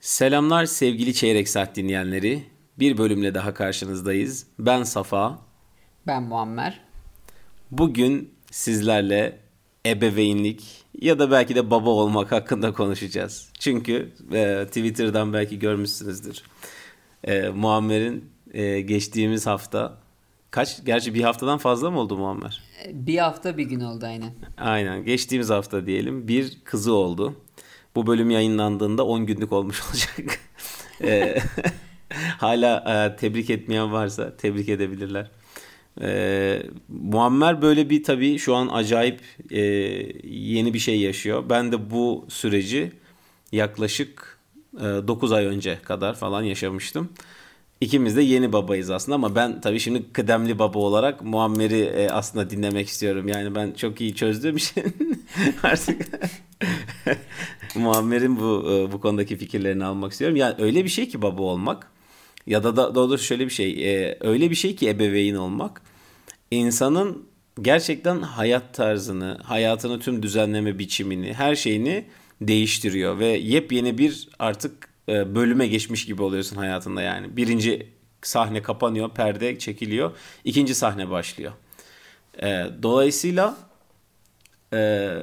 Selamlar sevgili Çeyrek Saat dinleyenleri. Bir bölümle daha karşınızdayız. Ben Safa. Ben Muammer. Bugün sizlerle ebeveynlik ya da belki de baba olmak hakkında konuşacağız. Çünkü e, Twitter'dan belki görmüşsünüzdür. E, Muammer'in e, geçtiğimiz hafta kaç gerçi bir haftadan fazla mı oldu Muammer? Bir hafta bir gün oldu aynen. Aynen geçtiğimiz hafta diyelim bir kızı oldu. Bu bölüm yayınlandığında 10 günlük olmuş olacak. e, hala e, tebrik etmeyen varsa tebrik edebilirler. E, Muammer böyle bir tabii şu an acayip e, yeni bir şey yaşıyor. Ben de bu süreci yaklaşık e, 9 ay önce kadar falan yaşamıştım. İkimiz de yeni babayız aslında ama ben tabii şimdi kıdemli baba olarak Muammer'i e, aslında dinlemek istiyorum. Yani ben çok iyi çözdüğüm için artık Muammer'in bu e, bu konudaki fikirlerini almak istiyorum. Yani öyle bir şey ki baba olmak ya da da doğrusu şöyle bir şey. E, öyle bir şey ki ebeveyn olmak insanın gerçekten hayat tarzını, hayatını tüm düzenleme biçimini, her şeyini değiştiriyor ve yepyeni bir artık bölüme geçmiş gibi oluyorsun hayatında yani. Birinci sahne kapanıyor, perde çekiliyor. ikinci sahne başlıyor. E, dolayısıyla e,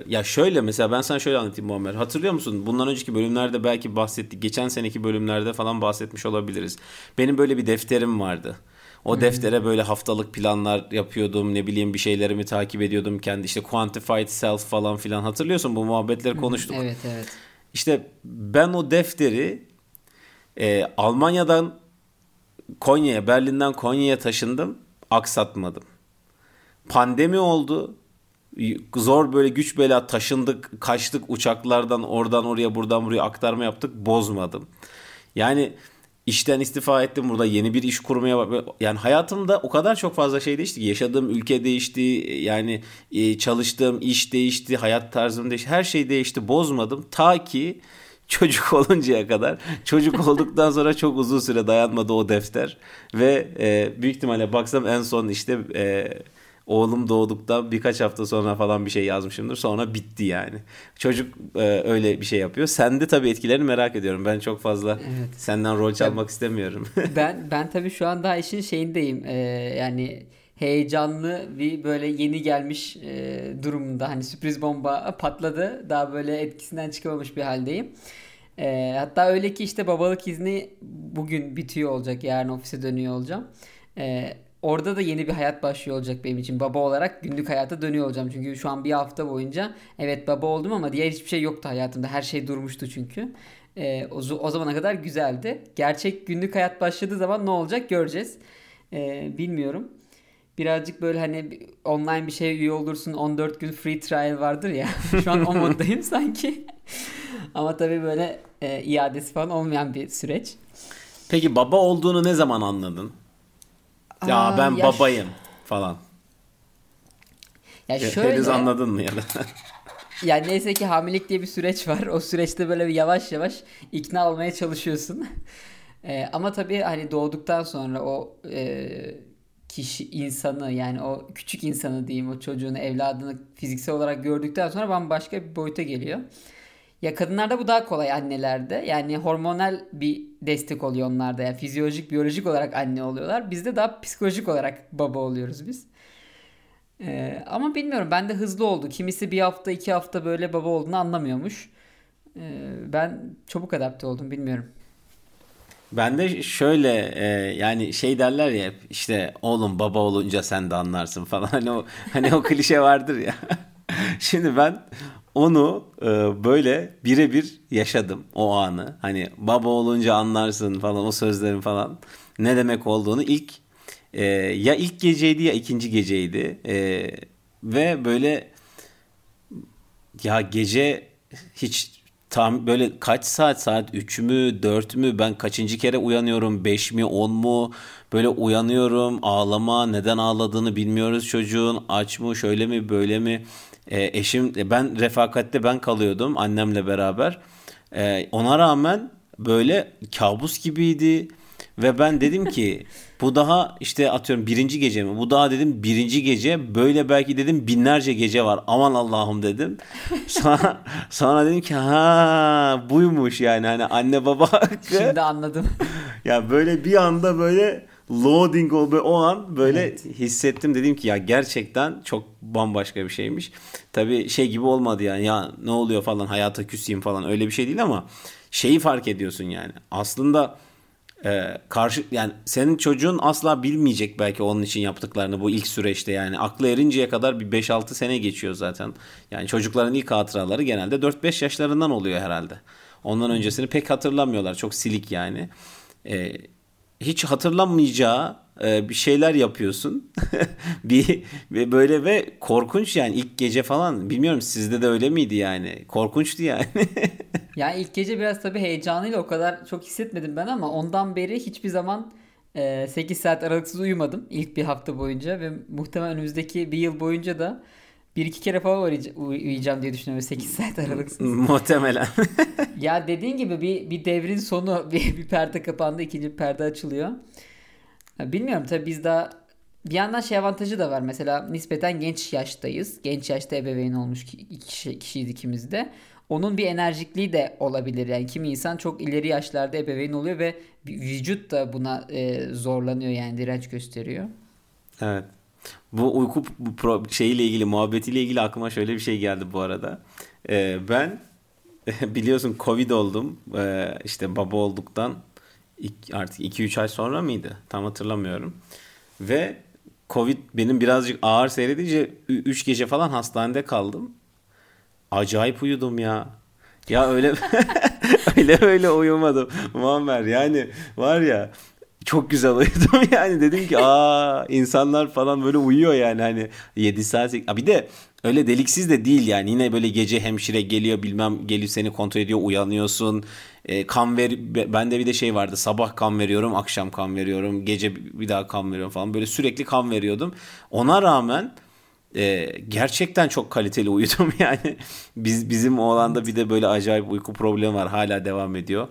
ya şöyle mesela ben sana şöyle anlatayım Muammer. Hatırlıyor musun? Bundan önceki bölümlerde belki bahsettik. Geçen seneki bölümlerde falan bahsetmiş olabiliriz. Benim böyle bir defterim vardı. O hmm. deftere böyle haftalık planlar yapıyordum. Ne bileyim bir şeylerimi takip ediyordum. Kendi işte quantified self falan filan. Hatırlıyorsun bu muhabbetleri konuştuk. Evet evet. İşte ben o defteri e, Almanya'dan Konya'ya, Berlin'den Konya'ya taşındım. Aksatmadım. Pandemi oldu. Zor böyle güç bela taşındık, kaçtık uçaklardan oradan oraya buradan buraya aktarma yaptık. Bozmadım. Yani işten istifa ettim burada yeni bir iş kurmaya yani hayatımda o kadar çok fazla şey değişti ki yaşadığım ülke değişti yani e, çalıştığım iş değişti hayat tarzım değişti her şey değişti bozmadım ta ki çocuk oluncaya kadar. Çocuk olduktan sonra çok uzun süre dayanmadı o defter. Ve e, büyük ihtimalle baksam en son işte e, oğlum doğduktan birkaç hafta sonra falan bir şey yazmışımdır. Sonra bitti yani. Çocuk e, öyle bir şey yapıyor. Sen de tabii etkilerini merak ediyorum. Ben çok fazla evet. senden rol çalmak ya, istemiyorum. ben ben tabii şu an daha işin şeyindeyim. Ee, yani heyecanlı bir böyle yeni gelmiş e, durumda. Hani sürpriz bomba patladı. Daha böyle etkisinden çıkamamış bir haldeyim. E, hatta öyle ki işte babalık izni bugün bitiyor olacak. Yarın ofise dönüyor olacağım. E, orada da yeni bir hayat başlıyor olacak benim için. Baba olarak günlük hayata dönüyor olacağım. Çünkü şu an bir hafta boyunca evet baba oldum ama diğer hiçbir şey yoktu hayatımda. Her şey durmuştu çünkü. E, o, o zamana kadar güzeldi. Gerçek günlük hayat başladığı zaman ne olacak göreceğiz. E, bilmiyorum birazcık böyle hani online bir şey üye olursun 14 gün free trial vardır ya. Şu an o moddayım sanki. Ama tabii böyle e, iadesi falan olmayan bir süreç. Peki baba olduğunu ne zaman anladın? Aa, ya ben ya babayım falan. Ya şöyle. Henüz anladın mı ya da? yani neyse ki hamilelik diye bir süreç var. O süreçte böyle bir yavaş yavaş ikna olmaya çalışıyorsun. E, ama tabii hani doğduktan sonra o e, kişi insanı yani o küçük insanı diyeyim o çocuğunu evladını fiziksel olarak gördükten sonra bambaşka bir boyuta geliyor. Ya kadınlarda bu daha kolay annelerde. Yani hormonal bir destek oluyor onlarda. Yani fizyolojik, biyolojik olarak anne oluyorlar. Bizde daha psikolojik olarak baba oluyoruz biz. Ee, ama bilmiyorum ben de hızlı oldu. Kimisi bir hafta iki hafta böyle baba olduğunu anlamıyormuş. Ee, ben çabuk adapte oldum bilmiyorum. Ben de şöyle e, yani şey derler ya işte oğlum baba olunca sen de anlarsın falan hani o hani o klişe vardır ya. Şimdi ben onu e, böyle birebir yaşadım o anı. Hani baba olunca anlarsın falan o sözlerin falan ne demek olduğunu ilk e, ya ilk geceydi ya ikinci geceydi. E, ve böyle ya gece hiç tam böyle kaç saat saat 3 mü 4 mü? Ben kaçıncı kere uyanıyorum? 5 mi 10 mu? Böyle uyanıyorum ağlama neden ağladığını bilmiyoruz çocuğun. Aç mı şöyle mi böyle mi? E, eşim e, ben refakatte ben kalıyordum annemle beraber. E, ona rağmen böyle kabus gibiydi Ve ben dedim ki bu daha işte atıyorum birinci gece mi? Bu daha dedim birinci gece böyle belki dedim binlerce gece var. Aman Allah'ım dedim. Sonra, sonra dedim ki ha buymuş yani hani anne baba hakkı. Şimdi anladım. ya böyle bir anda böyle loading oldu o an böyle evet. hissettim dedim ki ya gerçekten çok bambaşka bir şeymiş. Tabii şey gibi olmadı yani ya ne oluyor falan hayata küseyim falan öyle bir şey değil ama şeyi fark ediyorsun yani. Aslında e, karşı yani senin çocuğun asla bilmeyecek belki onun için yaptıklarını bu ilk süreçte yani aklı erinceye kadar bir 5-6 sene geçiyor zaten. Yani çocukların ilk hatıraları genelde 4-5 yaşlarından oluyor herhalde. Ondan öncesini pek hatırlamıyorlar. Çok silik yani. E, hiç hatırlamayacağı e, bir şeyler yapıyorsun. bir ve böyle ve korkunç yani ilk gece falan bilmiyorum sizde de öyle miydi yani? Korkunçtu yani. yani ilk gece biraz tabii heyecanıyla o kadar çok hissetmedim ben ama ondan beri hiçbir zaman 8 e, saat aralıksız uyumadım ilk bir hafta boyunca ve muhtemelen önümüzdeki bir yıl boyunca da bir iki kere falan uyuyacağım diye düşünüyorum 8 saat aralıksız. Muhtemelen. ya dediğin gibi bir, bir devrin sonu bir, bir perde kapandı ikinci perde açılıyor. Bilmiyorum tabii biz daha bir yandan şey avantajı da var. Mesela nispeten genç yaştayız. Genç yaşta ebeveyn olmuş kişi, kişiyiz ikimiz de. Onun bir enerjikliği de olabilir. Yani kimi insan çok ileri yaşlarda ebeveyn oluyor ve vücut da buna e, zorlanıyor yani direnç gösteriyor. Evet. Bu uyku pro şeyiyle ilgili muhabbetiyle ilgili aklıma şöyle bir şey geldi bu arada. Ee, ben biliyorsun Covid oldum. Ee, işte baba olduktan artık 2-3 ay sonra mıydı? Tam hatırlamıyorum. Ve Covid benim birazcık ağır seyredince 3 gece falan hastanede kaldım. Acayip uyudum ya. Ya öyle öyle öyle uyumadım Muammer yani var ya çok güzel uyudum yani. Dedim ki aa insanlar falan böyle uyuyor yani. Hani 7 saat bir de öyle deliksiz de değil yani. Yine böyle gece hemşire geliyor bilmem geliyor seni kontrol ediyor uyanıyorsun. E, kan ver bende bir de şey vardı. Sabah kan veriyorum akşam kan veriyorum. Gece bir daha kan veriyorum falan. Böyle sürekli kan veriyordum. Ona rağmen e, gerçekten çok kaliteli uyudum yani. Biz bizim oğlanda bir de böyle acayip uyku problemi var. Hala devam ediyor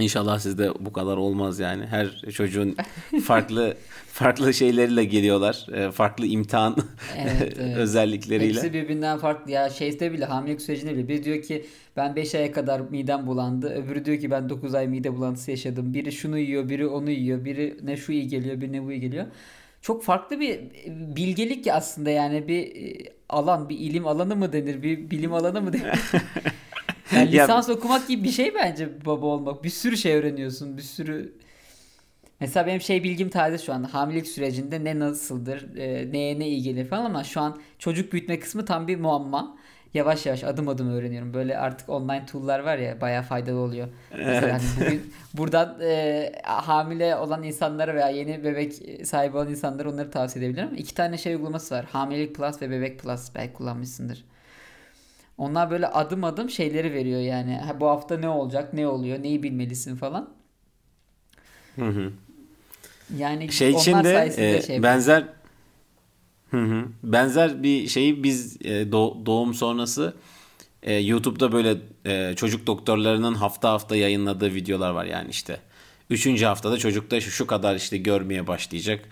İnşallah sizde bu kadar olmaz yani. Her çocuğun farklı farklı şeyleriyle geliyorlar. E, farklı imtihan evet, evet. özellikleriyle. Hepsi birbirinden farklı. Ya şeyde bile hamilelik sürecinde bile biri diyor ki ben 5 aya kadar midem bulandı. Öbürü diyor ki ben 9 ay mide bulantısı yaşadım. Biri şunu yiyor, biri onu yiyor. Biri ne şu iyi geliyor, biri ne bu iyi geliyor. Çok farklı bir bilgelik aslında yani bir e, alan, bir ilim alanı mı denir, bir bilim alanı mı denir? Yani lisans ya, okumak gibi bir şey bence baba olmak. Bir sürü şey öğreniyorsun. Bir sürü Mesela benim şey bilgim taze şu an hamilelik sürecinde ne nasıldır, e, neye ne iyi gelir falan ama şu an çocuk büyütme kısmı tam bir muamma. Yavaş yavaş adım adım öğreniyorum. Böyle artık online tool'lar var ya bayağı faydalı oluyor. Evet. Mesela hani bugün buradan e, hamile olan insanlara veya yeni bebek sahibi olan insanlara onları tavsiye edebilirim. İki tane şey uygulaması var. Hamilelik Plus ve Bebek Plus belki kullanmışsındır. Onlar böyle adım adım şeyleri veriyor yani. Ha, bu hafta ne olacak, ne oluyor, neyi bilmelisin falan. Hı hı. Yani şey için de e, şey benzer hı hı, benzer bir şeyi biz e, doğum sonrası e, YouTube'da böyle e, çocuk doktorlarının hafta hafta yayınladığı videolar var yani işte. Üçüncü haftada çocukta şu, şu kadar işte görmeye başlayacak.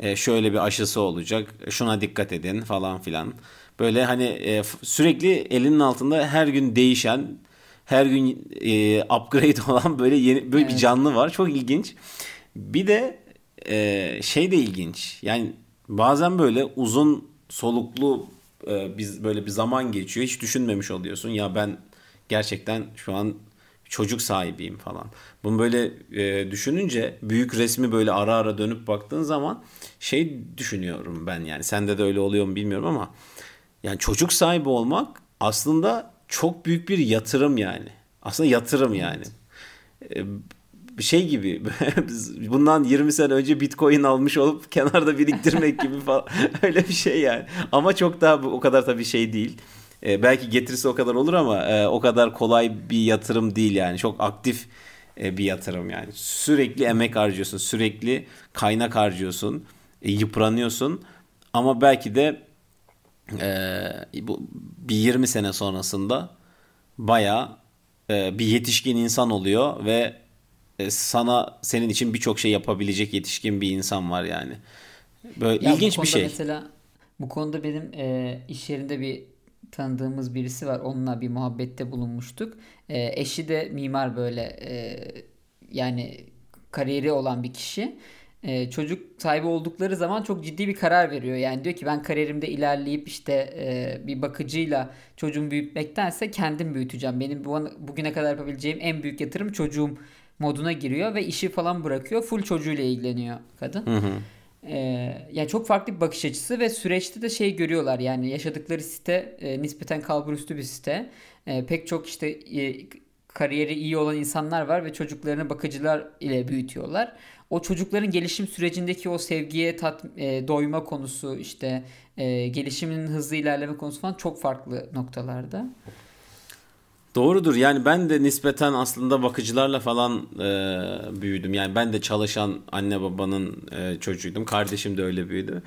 E, şöyle bir aşısı olacak. Şuna dikkat edin falan filan. Böyle hani e, sürekli elinin altında her gün değişen, her gün e, upgrade olan böyle yeni böyle evet. bir canlı var. Çok ilginç. Bir de e, şey de ilginç. Yani bazen böyle uzun soluklu e, biz böyle bir zaman geçiyor. Hiç düşünmemiş oluyorsun. Ya ben gerçekten şu an çocuk sahibiyim falan. Bunu böyle e, düşününce büyük resmi böyle ara ara dönüp baktığın zaman şey düşünüyorum ben yani. Sende de öyle oluyor mu bilmiyorum ama yani çocuk sahibi olmak aslında çok büyük bir yatırım yani. Aslında yatırım yani. Evet. Bir şey gibi bundan 20 sene önce bitcoin almış olup kenarda biriktirmek gibi falan öyle bir şey yani. Ama çok daha o kadar tabii şey değil. Ee, belki getirisi o kadar olur ama e, o kadar kolay bir yatırım değil yani. Çok aktif e, bir yatırım yani. Sürekli emek harcıyorsun, sürekli kaynak harcıyorsun, e, yıpranıyorsun. Ama belki de e, bu bir 20 sene sonrasında baya e, bir yetişkin insan oluyor ve e, sana senin için birçok şey yapabilecek yetişkin bir insan var yani. Böyle Ya ilginç bir şey. mesela bu konuda benim e, iş yerinde bir tanıdığımız birisi var. Onunla bir muhabbette bulunmuştuk. E, eşi de mimar böyle e, yani kariyeri olan bir kişi. E, çocuk sahibi oldukları zaman çok ciddi bir karar veriyor. Yani diyor ki ben kariyerimde ilerleyip işte e, bir bakıcıyla çocuğumu büyütmektense kendim büyüteceğim. Benim bu, bugüne kadar yapabileceğim en büyük yatırım çocuğum moduna giriyor ve işi falan bırakıyor. Full çocuğuyla ilgileniyor kadın. Hı hı. Ee, yani çok farklı bir bakış açısı ve süreçte de şey görüyorlar yani yaşadıkları site e, nispeten kalburüstü bir site. E, pek çok işte e, kariyeri iyi olan insanlar var ve çocuklarını bakıcılar ile büyütüyorlar. O çocukların gelişim sürecindeki o sevgiye tat, e, doyma konusu işte e, gelişiminin hızlı ilerleme konusu falan çok farklı noktalarda. Doğrudur. Yani ben de nispeten aslında bakıcılarla falan e, büyüdüm. Yani ben de çalışan anne babanın e, çocuğuydum. Kardeşim de öyle büyüdü.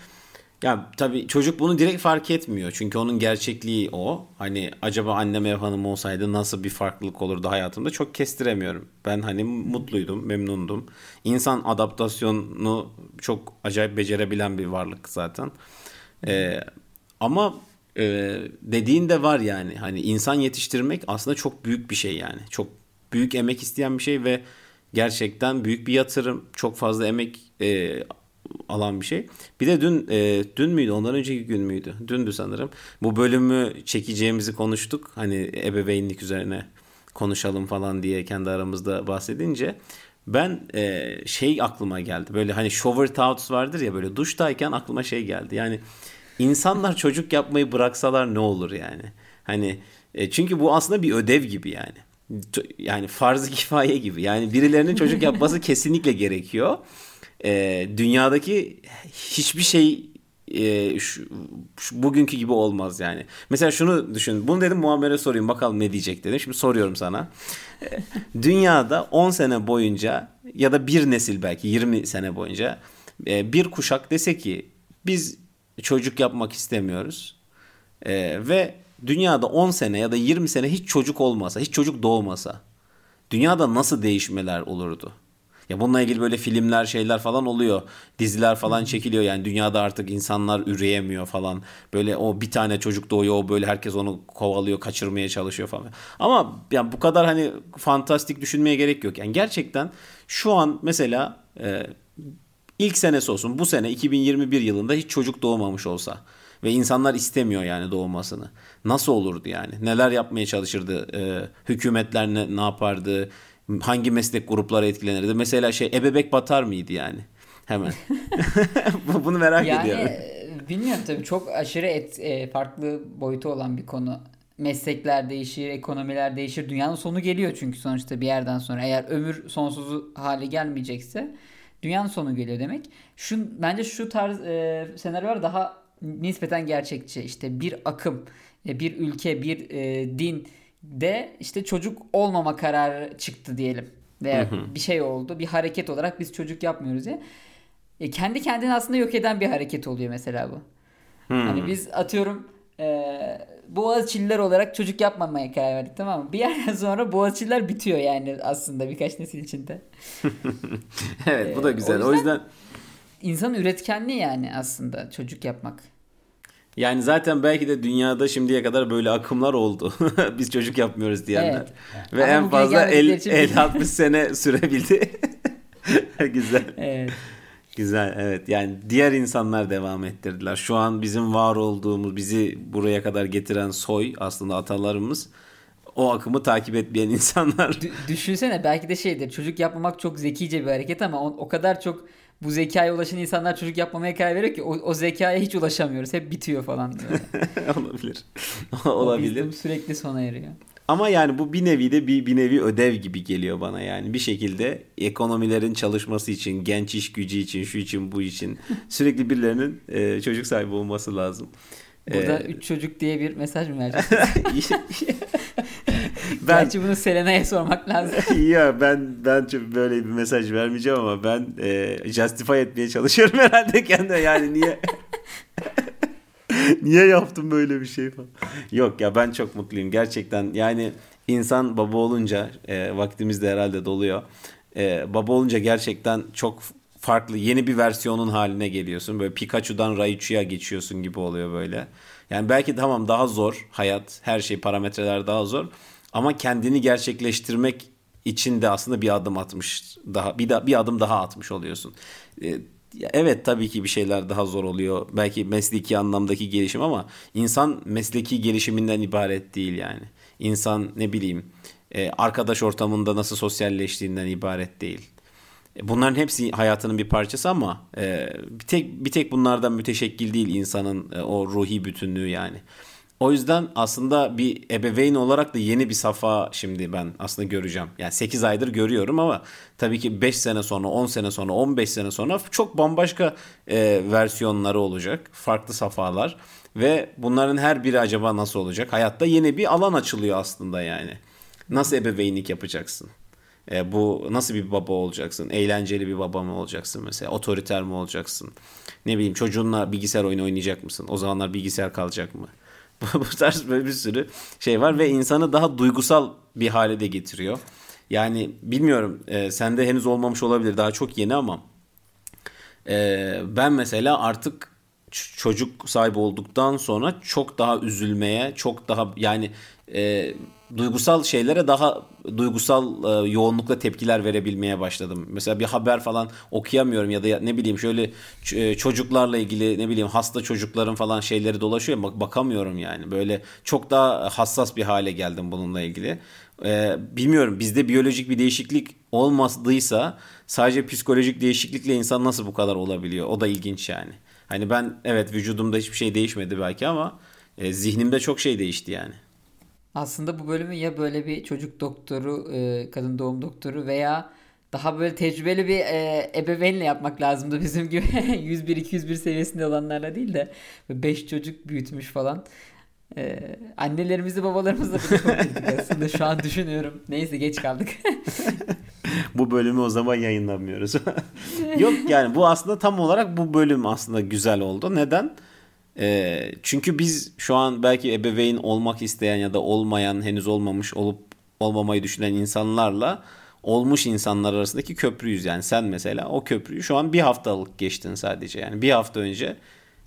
Ya tabii çocuk bunu direkt fark etmiyor. Çünkü onun gerçekliği o. Hani acaba annem ev hanımı olsaydı nasıl bir farklılık olurdu hayatımda çok kestiremiyorum. Ben hani mutluydum, memnundum. İnsan adaptasyonu çok acayip becerebilen bir varlık zaten. Ee, ama e, dediğin de var yani. Hani insan yetiştirmek aslında çok büyük bir şey yani. Çok büyük emek isteyen bir şey ve gerçekten büyük bir yatırım. Çok fazla emek e, alan bir şey. Bir de dün e, dün müydü? Ondan önceki gün müydü? Dündü sanırım. Bu bölümü çekeceğimizi konuştuk. Hani ebeveynlik üzerine konuşalım falan diye kendi aramızda bahsedince ben e, şey aklıma geldi. Böyle hani shower thoughts vardır ya böyle duştayken aklıma şey geldi. Yani insanlar çocuk yapmayı bıraksalar ne olur yani? Hani e, çünkü bu aslında bir ödev gibi yani. Yani farz-ı kifaye gibi. Yani birilerinin çocuk yapması kesinlikle gerekiyor e, dünyadaki hiçbir şey e, şu, şu, bugünkü gibi olmaz yani. Mesela şunu düşün. Bunu dedim Muammer'e sorayım bakalım ne diyecek dedim. Şimdi soruyorum sana. Dünyada 10 sene boyunca ya da bir nesil belki 20 sene boyunca e, bir kuşak dese ki biz çocuk yapmak istemiyoruz. E, ve dünyada 10 sene ya da 20 sene hiç çocuk olmasa, hiç çocuk doğmasa dünyada nasıl değişmeler olurdu? Ya bununla ilgili böyle filmler şeyler falan oluyor. Diziler falan çekiliyor yani dünyada artık insanlar üreyemiyor falan. Böyle o bir tane çocuk doğuyor o böyle herkes onu kovalıyor kaçırmaya çalışıyor falan. Ama yani bu kadar hani fantastik düşünmeye gerek yok. Yani gerçekten şu an mesela e, ilk senesi olsun bu sene 2021 yılında hiç çocuk doğmamış olsa ve insanlar istemiyor yani doğmasını. Nasıl olurdu yani? Neler yapmaya çalışırdı? E, hükümetler ne, ne yapardı? Hangi meslek grupları etkilenirdi? Mesela şey ebebek batar mıydı yani? Hemen. Bunu merak yani, ediyorum. Yani bilmiyorum tabii çok aşırı et, e, farklı boyutu olan bir konu. Meslekler değişir, ekonomiler değişir. Dünyanın sonu geliyor çünkü sonuçta bir yerden sonra. Eğer ömür sonsuzu hale gelmeyecekse dünyanın sonu geliyor demek. Şu, bence şu tarz e, senaryolar daha nispeten gerçekçi. İşte bir akım, e, bir ülke, bir e, din de işte çocuk olmama kararı çıktı diyelim. Veya hı hı. bir şey oldu. Bir hareket olarak biz çocuk yapmıyoruz diye. E, kendi kendini aslında yok eden bir hareket oluyor mesela bu. Hmm. Hani biz atıyorum e, Boğaziçi'liler olarak çocuk yapmamaya karar verdik tamam mı? Bir yerden sonra Boğaziçi'liler bitiyor yani aslında birkaç nesil içinde. evet bu da güzel. O yüzden, o yüzden insan üretkenliği yani aslında çocuk yapmak. Yani zaten belki de dünyada şimdiye kadar böyle akımlar oldu. Biz çocuk yapmıyoruz diyenler. Evet. Ve Ama en fazla 50-60 sene sürebildi. Güzel. Evet. Güzel evet yani diğer insanlar devam ettirdiler. Şu an bizim var olduğumuz bizi buraya kadar getiren soy aslında atalarımız o akımı takip etmeyen insanlar. D- düşünsene belki de şeydir çocuk yapmamak çok zekice bir hareket ama o, o kadar çok bu zekaya ulaşan insanlar çocuk yapmamaya karar veriyor ki o, o zekaya hiç ulaşamıyoruz. Hep bitiyor falan. Olabilir. Olabilir. Sürekli sona eriyor. Ama yani bu bir nevi de bir, bir nevi ödev gibi geliyor bana yani. Bir şekilde ekonomilerin çalışması için, genç iş gücü için, şu için, bu için sürekli birilerinin e, çocuk sahibi olması lazım. Burada ee, üç çocuk diye bir mesaj mı vereceğiz? Ben, Gerçi bunu Selena'ya sormak lazım. ya ben ben böyle bir mesaj vermeyeceğim ama ben e, justify etmeye çalışıyorum herhalde kendime yani niye niye yaptım böyle bir şey falan. Yok ya ben çok mutluyum gerçekten yani insan baba olunca e, vaktimiz de herhalde doluyor. e, baba olunca gerçekten çok farklı yeni bir versiyonun haline geliyorsun. Böyle Pikachu'dan Raichu'ya geçiyorsun gibi oluyor böyle. Yani belki tamam daha zor hayat, her şey parametreler daha zor ama kendini gerçekleştirmek için de aslında bir adım atmış daha bir da, bir adım daha atmış oluyorsun. Ee, evet tabii ki bir şeyler daha zor oluyor. Belki mesleki anlamdaki gelişim ama insan mesleki gelişiminden ibaret değil yani. İnsan ne bileyim e, arkadaş ortamında nasıl sosyalleştiğinden ibaret değil. E, bunların hepsi hayatının bir parçası ama e, bir tek bir tek bunlardan müteşekkil değil insanın o ruhi bütünlüğü yani. O yüzden aslında bir ebeveyn olarak da yeni bir safa şimdi ben aslında göreceğim. Yani 8 aydır görüyorum ama tabii ki 5 sene sonra, 10 sene sonra, 15 sene sonra çok bambaşka e, versiyonları olacak. Farklı safalar ve bunların her biri acaba nasıl olacak? Hayatta yeni bir alan açılıyor aslında yani. Nasıl ebeveynlik yapacaksın? E, bu nasıl bir baba olacaksın? Eğlenceli bir baba mı olacaksın mesela? Otoriter mi olacaksın? Ne bileyim çocuğunla bilgisayar oyunu oynayacak mısın? O zamanlar bilgisayar kalacak mı? bu tarz böyle bir sürü şey var ve insanı daha duygusal bir hale de getiriyor. Yani bilmiyorum e, sende henüz olmamış olabilir daha çok yeni ama e, ben mesela artık çocuk sahibi olduktan sonra çok daha üzülmeye çok daha yani e, duygusal şeylere daha duygusal e, yoğunlukla tepkiler verebilmeye başladım. Mesela bir haber falan okuyamıyorum ya da ne bileyim şöyle e, çocuklarla ilgili ne bileyim hasta çocukların falan şeyleri dolaşıyor bak bakamıyorum yani. Böyle çok daha hassas bir hale geldim bununla ilgili. E, bilmiyorum bizde biyolojik bir değişiklik olmadıysa sadece psikolojik değişiklikle insan nasıl bu kadar olabiliyor? O da ilginç yani. Hani ben evet vücudumda hiçbir şey değişmedi belki ama e, zihnimde çok şey değişti yani. Aslında bu bölümü ya böyle bir çocuk doktoru, e, kadın doğum doktoru veya daha böyle tecrübeli bir e, ebeveynle yapmak lazımdı bizim gibi 101-201 seviyesinde olanlarla değil de 5 çocuk büyütmüş falan. Ee, annelerimizi babalarımızla çok aslında şu an düşünüyorum. Neyse geç kaldık. bu bölümü o zaman yayınlamıyoruz. Yok yani bu aslında tam olarak bu bölüm aslında güzel oldu. Neden? E, çünkü biz şu an belki ebeveyn olmak isteyen ya da olmayan henüz olmamış olup olmamayı düşünen insanlarla olmuş insanlar arasındaki köprüyüz. Yani sen mesela o köprüyü şu an bir haftalık geçtin sadece. Yani bir hafta önce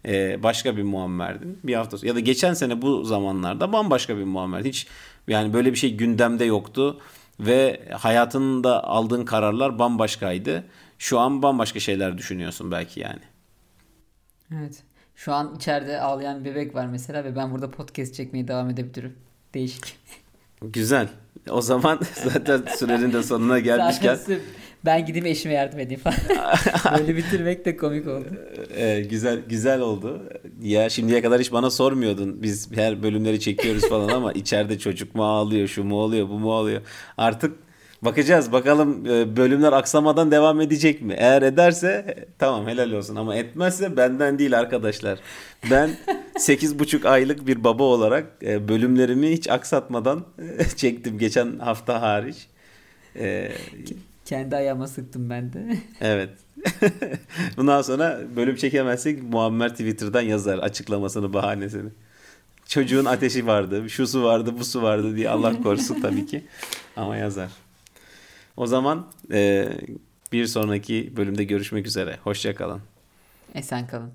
e, başka bir muammerdin. Bir hafta ya da geçen sene bu zamanlarda bambaşka bir muammerdin. Hiç yani böyle bir şey gündemde yoktu ve hayatında aldığın kararlar bambaşkaydı. Şu an bambaşka şeyler düşünüyorsun belki yani. Evet. Şu an içeride ağlayan bebek var mesela ve ben burada podcast çekmeye devam edebilirim. Değişik. Güzel. O zaman zaten sürenin de sonuna gelmişken. Zaten ben gideyim eşime yardım edeyim falan. Böyle bitirmek de komik oldu. Ee, güzel güzel oldu. Ya şimdiye kadar hiç bana sormuyordun. Biz her bölümleri çekiyoruz falan ama içeride çocuk mu ağlıyor, şu mu oluyor, bu mu oluyor. Artık Bakacağız bakalım e, bölümler aksamadan devam edecek mi? Eğer ederse tamam helal olsun ama etmezse benden değil arkadaşlar. Ben 8,5 aylık bir baba olarak e, bölümlerimi hiç aksatmadan e, çektim geçen hafta hariç. Kendi ayağıma sıktım ben de. Evet. Bundan sonra bölüm çekemezsek Muammer Twitter'dan yazar açıklamasını bahanesini. Çocuğun ateşi vardı, şu su vardı, bu su vardı diye Allah korusun tabii ki. Ama yazar. O zaman e, bir sonraki bölümde görüşmek üzere. Hoşçakalın. Esen kalın.